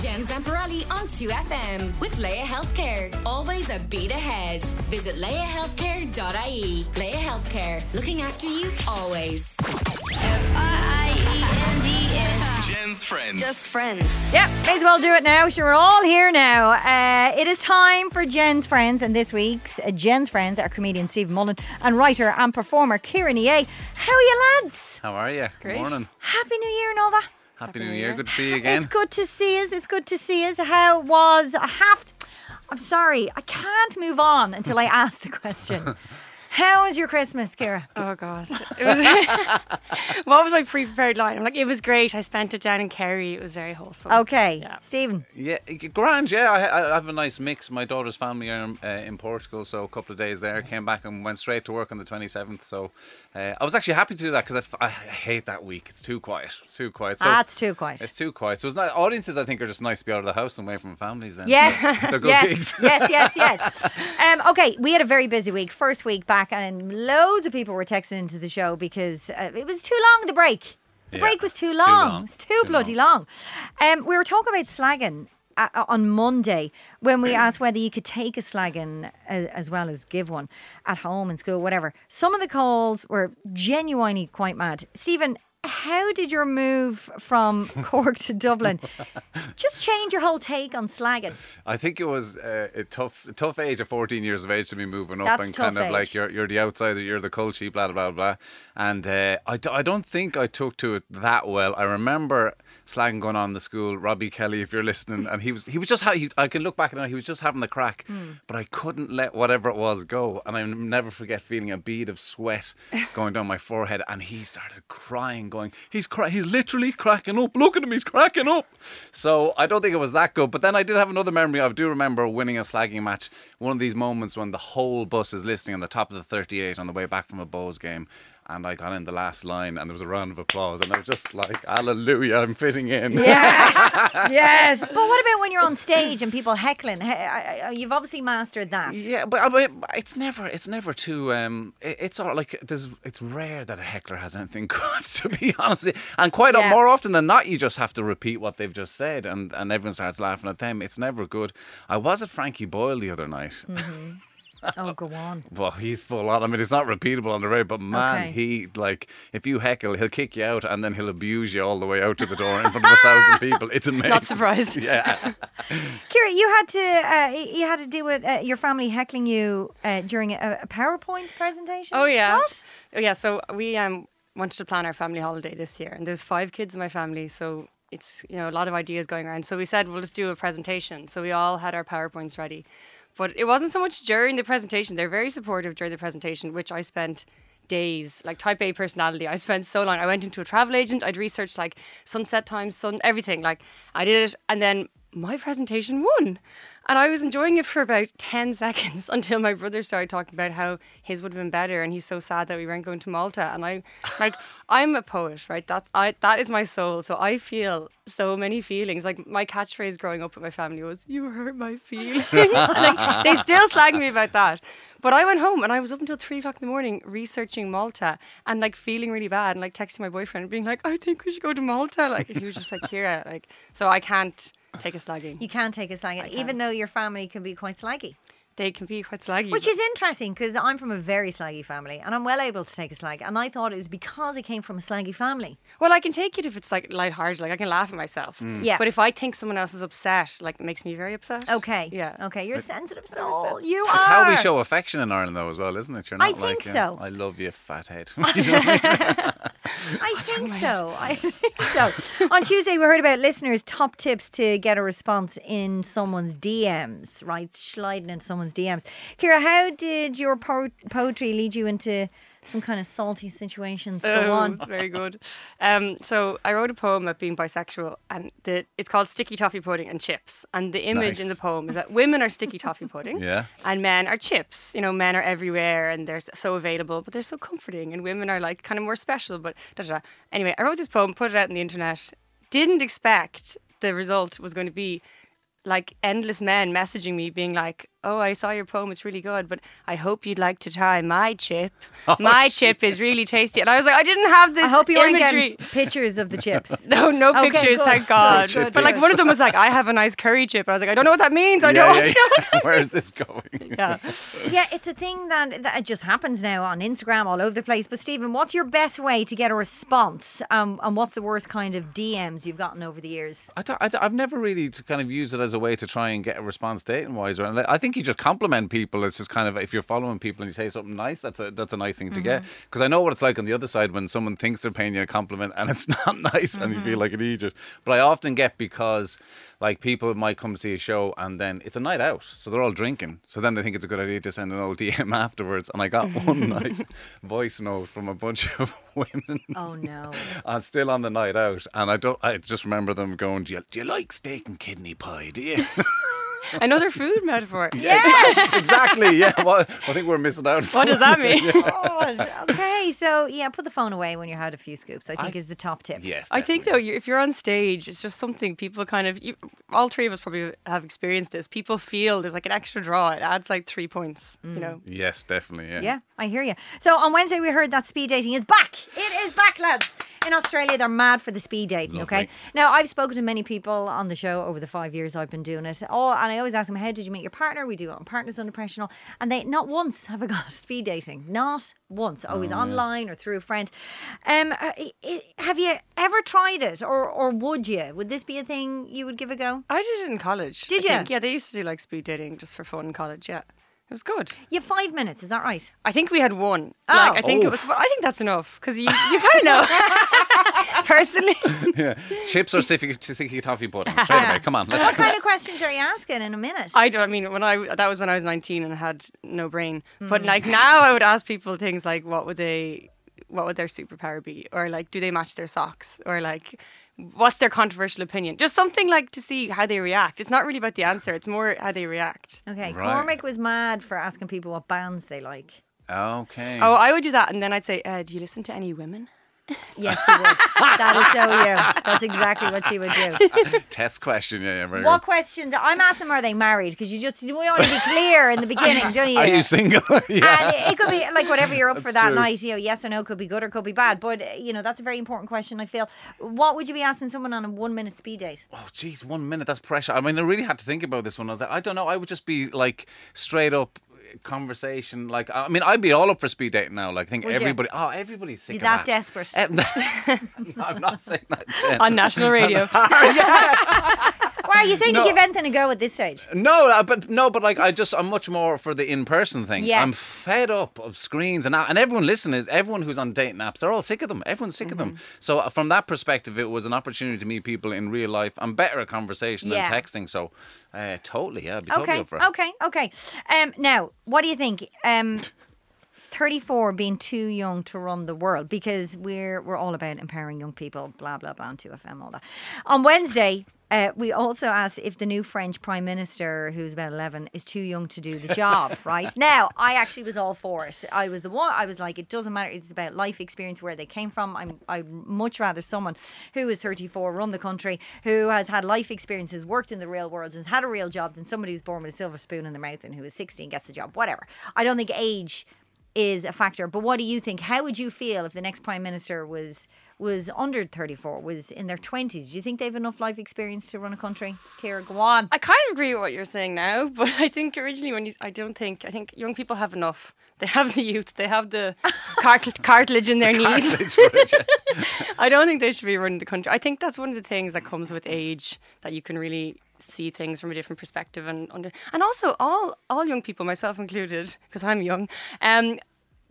Jen Zamparelli on 2FM with Laya Healthcare. Always a beat ahead. Visit layahealthcare.ie. Laya Healthcare, looking after you always. Jen's friends. Just friends. Yep, may as well do it now. Sure, we're all here now. Uh, it is time for Jen's Friends, and this week's uh, Jen's Friends are comedian Steve Mullan and writer and performer Ciara Ní É. How are you, lads? How are you? Great. Good morning. Happy New Year and all that. Happy, New Year. Good to see you again. It's good to see us. It's good to see us. How was? I have. To, I'm sorry, I can't move on until I ask the question. How was your Christmas, Ciara? Oh gosh, it was. what was my pre-prepared line? I'm like, it was great. I spent it down in Kerry. It was very wholesome. Okay, Yeah. Stephen. Yeah, grand. Yeah, I, I have a nice mix. My daughter's family are uh, in Portugal, so a couple of days there. Came back and went straight to work on the 27th. So uh, I was actually happy to do that because I hate that week. It's too quiet. It's too quiet. So That's too quiet. It's too quiet. So it's not, audiences, I think, are just nice to be out of the house and away from families. Then Yes, they're good yes, gigs. yes, yes, yes. Um, okay, we had a very busy week, first week back, and loads of people were texting into the show because uh, it was too long. The break, the Yeah, break was too too long. long, It's too, too bloody long. Um, we were talking about slagging. uh, On Monday, when we asked whether you could take a slagging as, as well as give one at home, in school, whatever, some of the calls were genuinely quite mad. Stephen, how did your move from Cork to Dublin just change your whole take on slagging? I think it was uh, a tough, a tough age of 14 years of age to be moving up That's and kind of age. like you're, you're the outsider, you're the cold sheep, blah, blah, blah. And uh, I, d- I don't think I took to it that well. I remember slagging going on in the school, Robbie Kelly, if you're listening, and he was, he was just, ha- he, I can look back it, he was just having the crack, Hmm. but I couldn't let whatever it was go. And I never forget feeling a bead of sweat going down my forehead. And he started crying, going, he's cry- he's literally cracking up. Look at him, he's cracking up. So I don't think it was that good. But then I did have another memory. I do remember winning a slagging match. One of these moments when the whole bus is listening on the top of the 38 on the way back from a Bohs game. And I got in the last line, and there was a round of applause, and I was just like, "Hallelujah, I'm fitting in." Yes, yes. But what about when you're on stage and people heckling? He- I- I- You've obviously mastered that. Yeah, but I mean, it's never, it's never too. Um, it's all like there's, it's rare that a heckler has anything good, to be honest. And quite Yeah. more often than not, you just have to repeat what they've just said, and and everyone starts laughing at them. It's never good. I was at Frankie Boyle the other night. Oh, go on. Well, he's full on. I mean, it's not repeatable on the road, but man, Okay. he like if you heckle, he'll kick you out, and then he'll abuse you all the way out to the door in front of a thousand people. It's amazing. Not surprised. Yeah. Ciara, you had to uh, you had to deal with uh, your family heckling you uh, during a, a PowerPoint presentation. Oh yeah. What? Oh yeah. So we um wanted to plan our family holiday this year, and there's five kids in my family, so it's you know a lot of ideas going around. So we said we'll just do a presentation. So we all had our powerpoints ready, but it wasn't so much during the presentation. They're very supportive during the presentation, which I spent days like type A personality. I spent so long. I went into a travel agent. I'd researched like sunset times, sun everything. Like I did it, and then my presentation won. And I was enjoying it for about 10 seconds until my brother started talking about how his would have been better and he's so sad that we weren't going to Malta. And I like I'm a poet, right? That I that is my soul. So I feel so many feelings. Like my catchphrase growing up with my family was, You hurt my feelings. like they still slag me about that. But I went home and I was up until three o'clock in the morning researching Malta and like feeling really bad and like texting my boyfriend and being like, I think we should go to Malta. Like he was just like, Ciara, like so I can't take a slagging. You can't take a slag, even though your family can be quite slaggy. They can be quite slaggy. Which is interesting because I'm from a very slaggy family and I'm well able to take a slag. And I thought it was because I came from a slaggy family. Well, I can take it if it's like lighthearted, like I can laugh at myself. Mm. Yeah. But if I think someone else is upset, like it makes me very upset. Okay. Yeah. Okay. You're a sensitive soul. sensitive. You It's are. how we show affection in Ireland, though, as well, isn't it? You're I not like, think so. I love you, fathead. I think so. I think so. On Tuesday, we heard about listeners' top tips to get a response in someone's DMs, right? Sliding into someone's DMs. Ciara, how did your po- poetry lead you into some kind of salty situations? Go Oh, on. very good. Um, so I wrote a poem about being bisexual, and the, it's called "Sticky Toffee Pudding and Chips." And the image in the poem is that women are sticky toffee pudding, Yeah. and men are chips. You know, men are everywhere and they're so available, but they're so comforting, and women are like kind of more special. But da, da, da. anyway, I wrote this poem, put it out on the internet. Didn't expect the result was going to be like endless men messaging me being like oh, I saw your poem, it's really good, but I hope you'd like to try my chip. my chip is really tasty. And I was like, I didn't have this I hope you weren't getting pictures of the chips. No, no Okay, pictures, good, thank God. good, but like one of them was like, I have a nice curry chip. And I was like, I don't know what that means. I yeah, don't yeah, want know. yeah. Where is this going? Yeah. yeah, it's a thing that, that just happens now on Instagram all over the place. But Stephen, what's your best way to get a response? Um, and what's the worst kind of DMs you've gotten over the years? I don't, I don't- I've never really kind of used it as a way to try and get a response dating wise. Or I think you just compliment people. It's just kind of if you're following people and you say something nice, that's a that's a nice thing to get. Mm-hmm. Because I know what it's like on the other side when someone thinks they're paying you a compliment and it's not nice and you Mm-hmm. feel like an idiot. But I often get because like people might come see a show and then it's a night out, so they're all drinking. So then they think it's a good idea to send an old DM afterwards. And I got one nice voice note from a bunch of women. Oh no. and still on the night out. And I don't. I just remember them going, "Do you, do you like steak and kidney pie? Do you?" Another food metaphor. Yes. exactly. Yeah. Well, I think we're missing out. What does that mean? God. Oh, okay, so yeah, put the phone away when you had a few scoops. I think is the top tip. Yes. I think though, you- if you're on stage, it's just something people kind of. You, all three of us probably have experienced this. People feel there's like an extra draw. It adds like three points. You mm. know. Yes, definitely. Yeah. Yeah, I hear you. So on Wednesday we heard that speed dating is back. It is back, lads. In Australia, they're mad for the speed dating. Okay. Now I've spoken to many people on the show over the five years I've been doing it. Oh, and I always ask them, "How did you meet your partner?" We do it on Partners Under Pressure, and all, and they not once have I got speed dating. Not once. Always online or through a friend. Um, uh, i- i- have you ever tried it, or or would you? Would this be a thing you would give a go? I did it in college. Did I think. Yeah, they used to do like speed dating just for fun in college. Yeah, it was good. Yeah, five minutes. Is that right? I think we had one. Oh. Like, I think Oh. it was. I think that's enough because you you kind of know. Personally, yeah. Chips or sticky, sticky toffee pudding. Straight away. Come on. Let's What kind of questions are you asking in a minute? I don't. I mean, when I that was when I was nineteen and had no brain. Hmm. But like now, I would ask people things like, "What would they? What would their superpower be?" Or like, "Do they match their socks?" Or like. What's their controversial opinion? Just something like to see how they react. It's not really about the answer; it's more how they react. Okay, Right. Cormac was mad for asking people what bands they like. Okay. Oh, I would do that, and then I'd say, uh, "Do you listen to any women?" Yes, he would. that is so you. That's exactly what she would do. Test question. Yeah. yeah very What good. questions? I'm asking are they married? Because you just, we want to be clear in the beginning, don't you? Are you single? yeah. And it could be like whatever you're up for that true. night. You know, yes or no could be good or could be bad. But uh, you know, that's a very important question. I feel. What would you be asking someone on a one minute speed date? Oh, geez, one minute. That's pressure. I mean, I really had to think about this one. I was like, I don't know. I would just be like straight up conversation. Like, I mean, I'd be all up for speed dating now. Like, I think Would you? everybody. Oh, everybody's sick Be of that that. desperate? No, I'm not saying that. Jen. On national radio. Why are you saying No. to give anything a go at this stage? No, uh, but no, but like I just I'm much more for the in person thing. Yes. I'm fed up of screens and and everyone listening, everyone who's on dating apps, they're all sick of them. Everyone's sick of them. Mm-hmm. So uh, from that perspective, it was an opportunity to meet people in real life. I'm better at conversation Yeah. than texting. So uh, totally, yeah, I'd be totally Okay, up for it. okay, okay. Um, now, what do you think? Um, 34 being too young to run the world because we're we're all about empowering young people, blah blah blah, on 2FM, all that. On Wednesday, uh, we also asked if the new French Prime Minister, who's about 11, is too young to do the job, right? Now, I actually was all for it. I was the one, I was like, it doesn't matter. It's about life experience, where they came from. I'm, I'd much rather someone who is 34 run the country, who has had life experiences, worked in the real world, and has had a real job than somebody who's born with a silver spoon in their mouth and who is 60 and gets the job, whatever. I don't think age is a factor. But what do you think? How would you feel if the next prime minister was was under 34, was in their 20s? Do you think they have enough life experience to run a country? Ciara, go on. I kind of agree with what you're saying now, but I think originally when you, I don't think, I think young people have enough. They have the youth, they have the cart- cartilage in their knees. Cartilage for it, yeah. I don't think they should be running the country. I think that's one of the things that comes with age that you can really see things from a different perspective and under, and also all all young people, myself included, because I'm young, um,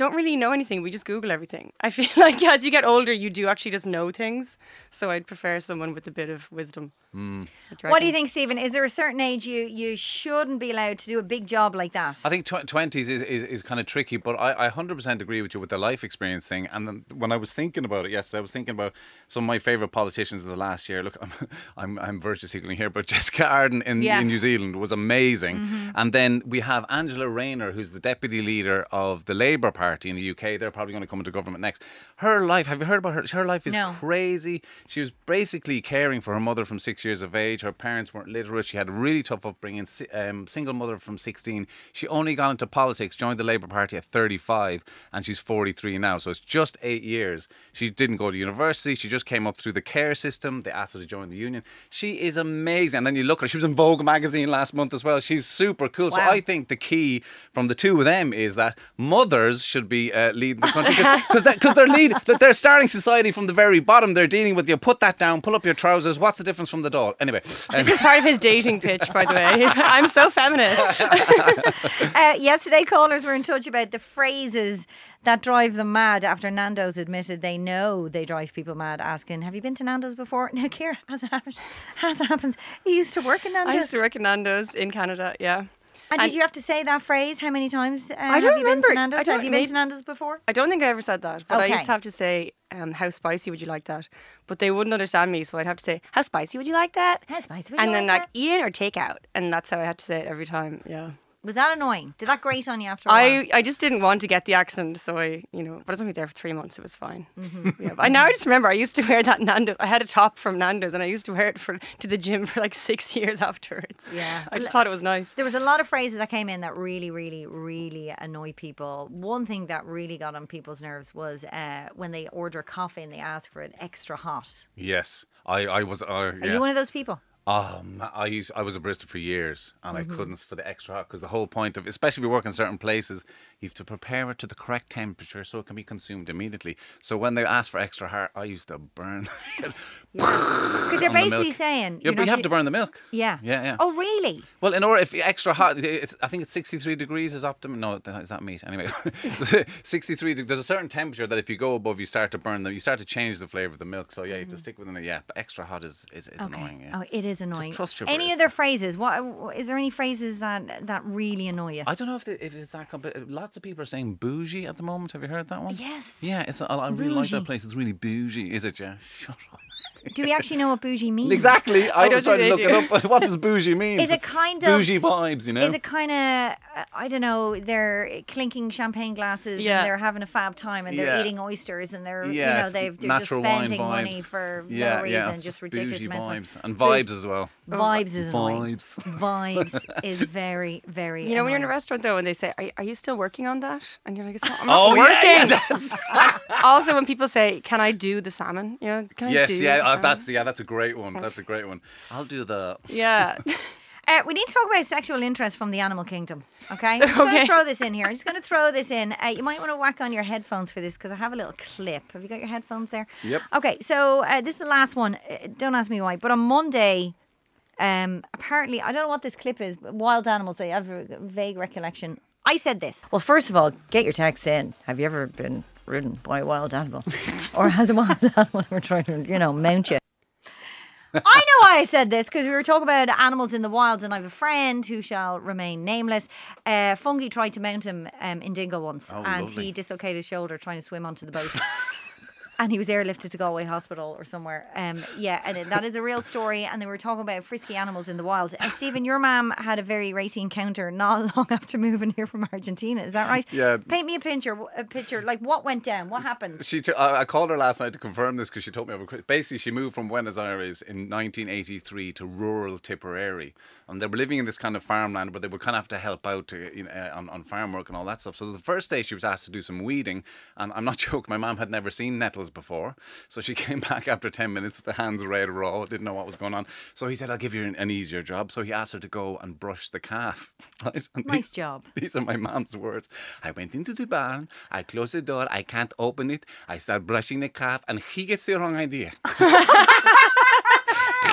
don't really know anything. We just Google everything. I feel like as you get older, you do actually just know things. So I'd prefer someone with a bit of wisdom. Hmm. What do you think, Stephen? Is there a certain age you, you shouldn't be allowed to do a big job like that? I think twenties is, is, is kind of tricky, but I, I 100% agree with you with the life experience thing. And then when I was thinking about it yesterday, I was thinking about some of my favourite politicians of the last year. Look, I'm I'm, I'm virtue signaling here, but Jessica Ardern in, Yeah. in New Zealand was amazing. Mm-hmm. And then we have Angela Rayner, who's the deputy leader of the Labour Party. Party in the UK. They're probably going to come into government next. Her life, have you heard about her? Her life is No. crazy. She was basically caring for her mother from six years of age. Her parents weren't literate. She had a really tough upbringing. Um, single mother from 16. She only got into politics, joined the Labour Party at 35, and she's 43 now. So it's just eight years. She didn't go to university. She just came up through the care system. They asked her to join the union. She is amazing. And then you look at her. She was in Vogue magazine last month as well. She's super cool. So I think the key from the two of them is that mothers should be uh, leading the country because because they're lead look, they're starting society from the very bottom. They're dealing with you. Put that down. Pull up your trousers. What's the difference from the doll? Anyway, um, This is part of his dating pitch, by the way. I'm so feminist. Uh, yesterday, callers were in touch about the phrases that drive them mad after Nando's admitted they know they drive people mad, asking, Have you been to Nando's before? Now, Ciara, as it happens, as it happens, you used to work in Nando's. I used to work in Nando's in Canada, yeah. And did you have to say that phrase? How many times uh, don't have you been remember. to I Nando's? don't- Have you been to Nando's before? I don't think I ever said that, but I used to have to say, um, "How spicy would you like that?" But they wouldn't understand me, so I'd have to say, "How spicy would you like that?" How spicy would and then like like eat in or take out, and that's how I had to say it every time. Yeah, Was that annoying? Did that grate on you after a while? I I just didn't want to get the accent, so I you know, but I was only there for three months. It was fine. Mm-hmm. Yeah, but I now I just remember I used to wear that Nando's. I had a top from Nando's, and I used to wear it for to the gym for like six years afterwards. Yeah. I just thought it was nice. There was a lot of phrases that came in that really, really, really annoy people. One thing that really got on people's nerves was uh, when they order coffee and they ask for it extra hot. yes, I I was. Uh, Are you one of those people? Um, I used I was a barista for years, and Mm-hmm. I couldn't for the extra hot because the whole point of, especially if you work in certain places, you have to prepare it to the correct temperature so it can be consumed immediately. So when they ask for extra hot, I used to burn. Because they're on the basically saying, yeah, but you have u- to burn the milk. Yeah. Yeah, yeah. Oh, really? Well, in order if extra hot, it's, I think it's 63 degrees is optimum. No, is that meat? Anyway, 63. There's a certain temperature that if you go above, you start to burn them. You start to change the flavor of the milk. So yeah, you have to stick within it. Yeah, but extra hot is is, is annoying. Yeah. Oh, it is annoying. trust your Any barista. other phrases? What is there any phrases that that really annoy you? I don't know if, the, if it's that. Compl- uh, lots of people are saying bougie at the moment. Have you heard that one? Yes. Yeah, it's. I I really like that place. It's really bougie. Is it? Yeah. Shut up. Do we actually know what bougie means? Exactly. I, I was trying to look they it up. What does bougie mean? Is it kind of- bougie vibes? You know. Is it kind of uh, I don't know? They're clinking champagne glasses Yeah. and they're having a fab time and they're Yeah. eting oysters and they're yeah, you know they've they're just spending money for yeah, no reason, yeah, just ridiculous bougie amounts vibes and Bou- vibes as well. Oh, vibes is annoying. Vibes. Vibes is very very. You know, when you're in a restaurant though, and they say, "Are, are you still working on that?" and you're like, "It's not, I'm Oh not yeah, working." yeah, that's, also, when people say, "Can I do the salmon?" You know, can I yes, do yeah, the uh, salmon?" that's yeah, that's a great one. That's a great one. I'll do the. yeah. Uh, we need to talk about sexual interest from the animal kingdom. Okay, I'm just going to Okay. throw this in here. I'm just going to throw this in. Uh, you might want to whack on your headphones for this because I have a little clip. Have you got your headphones there? Yep. Okay, so uh, this is the last one. Uh, don't ask me why, but on Monday, um, apparently, I don't know what this clip is. But wild animals. I have a vague recollection. I said this. Well, first of all, get your text in. Have you ever been ridden by a wild animal, or has a wild animal ever tried to, you know, mount you? I know why I said this because we were talking about animals in the wild, and I have a friend who shall remain nameless. Uh, Fungie tried to mount him um, in Dingle once, Oh, and lovely. he dislocated his shoulder trying to swim onto the boat. And he was airlifted to Galway Hospital or somewhere. Um, yeah, and that is a real story. And they were talking about frisky animals in the wild. Uh, Stephen, your mum had a very racy encounter not long after moving here from Argentina. Is that right? Yeah. Paint me a picture. A picture. Like what went down? What happened? She, t- I called her last night to confirm this because she told me over. Basically, she moved from Buenos Aires in 1983 to rural Tipperary, and they were living in this kind of farmland, but they would kind of have to help out to, you know, uh, on, on farm work and all that stuff. So the first day she was asked to do some weeding, and I'm not joking. My mum had never seen nettles before, so she came back after 10 minutes, the hands red raw, didn't know what was going on. So he said, "I'll give you an, an easier job." So he asked her to go and brush the calf. Right? And Nice these- job. these are my mom's words. I went into the barn, I closed the door, I can't open it, I start brushing the calf, and he gets the wrong idea.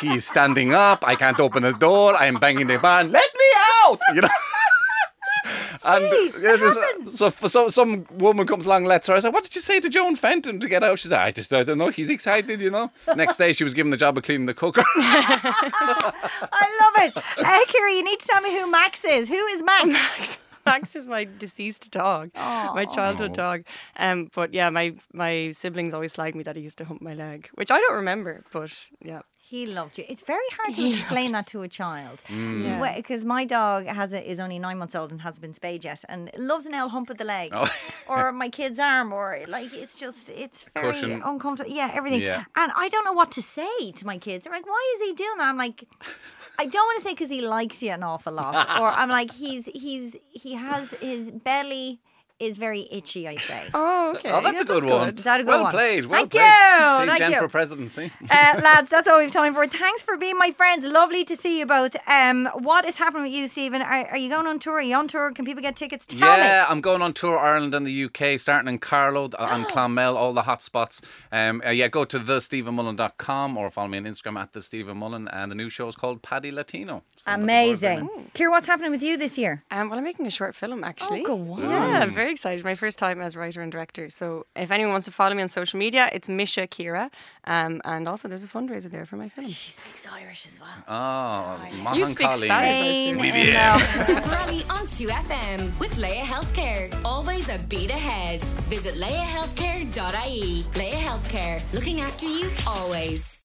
He's standing up, I can't open the door, I'm banging the barn, let me out! You know? And yeah, there's- so, so some woman comes along, and lets her. I said, "What did you say to Joan Fenton to get out?" She said, "I just I don't know. He's excited, you know." Next day, she was given the job of cleaning the cooker. I love it. Uh, Ciara, you need to tell me who Max is. Who is Max? Max is my deceased dog, my childhood dog. Um, but yeah, my my siblings always slag me that he used to hump my leg, which I don't remember. But yeah, He loved you. It's very hard to explain that to a child. Mm. Yeah. Because my dog has a, is only nine months old and hasn't been spayed yet, and loves an L hump of the leg, Oh. or my kid's arm, or like it's just it's very Cushion. uncomfortable. Yeah, everything. Yeah. And I don't know what to say to my kids. They're like, "Why is he doing that?" I'm like, I don't want to say because he likes you an awful lot, or I'm like, he's he's he has his belly is very itchy. I say. Oh, okay. Oh, that's Yeah, a good one. Is that a good well one? played. Well Thank played. you, See, thank Jen you. for presidency. Uh, lads, that's all we've time for. Thanks for being my friends. Lovely to see you both. Um, what is happening with you, Stephen? Are, are you going on tour? Are you on tour? Can people get tickets? Tell yeah, I'm going on tour Ireland and the UK, starting in Carlow and Clonmel, all the hot spots. Um, uh, yeah, go to thestephenmullan.com or follow me on Instagram at the Stephen Mullan. And the new show is called Paddy Latino. So I'm looking forward to it. Amazing. Ciara, what's happening with you this year? Um, well, I'm making a short film actually. Oh, go on. Yeah, I'm very excited. My first time as writer and director. So if anyone wants to follow me on social media, it's Misha Ciara. Um, and also there's a fundraiser there for my film. She speaks Irish as well. Oh, You speak Colleen. Spanish. Pain I in the- Rally on 2FM with Laya Healthcare. Always a beat ahead. Visit layahealthcare.ie. Laya Healthcare. Looking after you always.